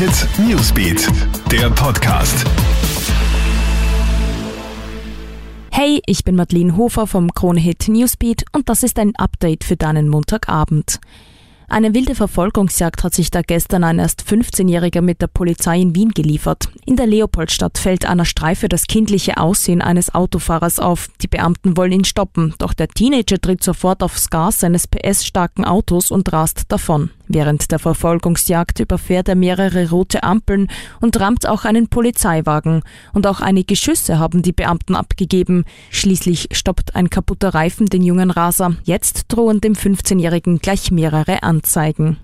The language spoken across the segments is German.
Hit Newsbeat, der Podcast. Hey, ich bin Madeleine Hofer vom Krone Hit Newsbeat und das ist ein Update für deinen Montagabend. Eine wilde Verfolgungsjagd hat sich da gestern ein erst 15-Jähriger mit der Polizei in Wien geliefert. In der Leopoldstadt fällt einer Streife das kindliche Aussehen eines Autofahrers auf. Die Beamten wollen ihn stoppen, doch der Teenager tritt sofort aufs Gas seines PS-starken Autos und rast davon. Während der Verfolgungsjagd überfährt er mehrere rote Ampeln und rammt auch einen Polizeiwagen. Und auch einige Schüsse haben die Beamten abgegeben. Schließlich stoppt ein kaputter Reifen den jungen Raser. Jetzt drohen dem 15-Jährigen gleich mehrere Anzeigen.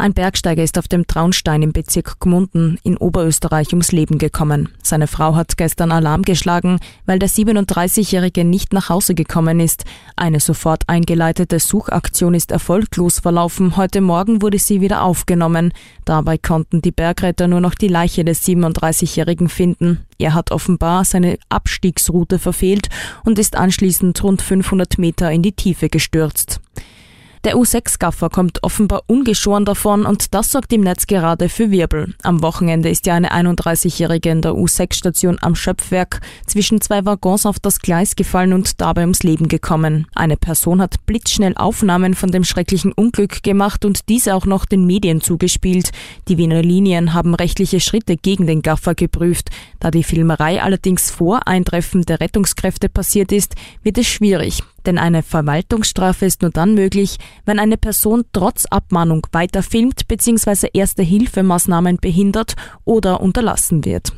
Ein Bergsteiger ist auf dem Traunstein im Bezirk Gmunden in Oberösterreich ums Leben gekommen. Seine Frau hat gestern Alarm geschlagen, weil der 37-Jährige nicht nach Hause gekommen ist. Eine sofort eingeleitete Suchaktion ist erfolglos verlaufen. Heute Morgen wurde sie wieder aufgenommen. Dabei konnten die Bergretter nur noch die Leiche des 37-Jährigen finden. Er hat offenbar seine Abstiegsroute verfehlt und ist anschließend rund 500 Meter in die Tiefe gestürzt. Der U6-Gaffer kommt offenbar ungeschoren davon und das sorgt im Netz gerade für Wirbel. Am Wochenende ist ja eine 31-Jährige in der U6-Station am Schöpfwerk zwischen zwei Waggons auf das Gleis gefallen und dabei ums Leben gekommen. Eine Person hat blitzschnell Aufnahmen von dem schrecklichen Unglück gemacht und diese auch noch den Medien zugespielt. Die Wiener Linien haben rechtliche Schritte gegen den Gaffer geprüft. Da die Filmerei allerdings vor Eintreffen der Rettungskräfte passiert ist, wird es schwierig. Denn eine Verwaltungsstrafe ist nur dann möglich, wenn eine Person trotz Abmahnung weiter filmt bzw. erste Hilfemaßnahmen behindert oder unterlassen wird.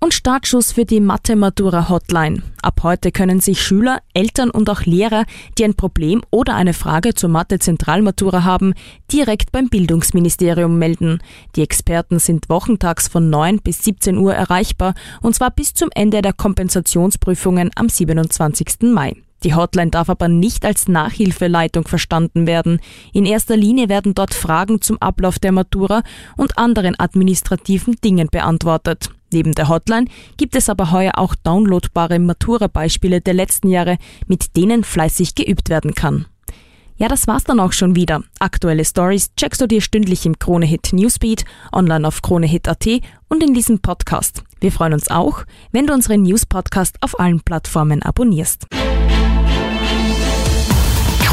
Und Startschuss für die Mathe-Matura Hotline. Ab heute können sich Schüler, Eltern und auch Lehrer, die ein Problem oder eine Frage zur Mathe-Zentralmatura haben, direkt beim Bildungsministerium melden. Die Experten sind wochentags von 9 bis 17 Uhr erreichbar und zwar bis zum Ende der Kompensationsprüfungen am 27. Mai. Die Hotline darf aber nicht als Nachhilfeleitung verstanden werden. In erster Linie werden dort Fragen zum Ablauf der Matura und anderen administrativen Dingen beantwortet. Neben der Hotline gibt es aber heuer auch downloadbare Matura-Beispiele der letzten Jahre, mit denen fleißig geübt werden kann. Ja, das war's dann auch schon wieder. Aktuelle Stories checkst du dir stündlich im Kronehit Newsbeat, online auf kronehit.at und in diesem Podcast. Wir freuen uns auch, wenn du unseren News-Podcast auf allen Plattformen abonnierst.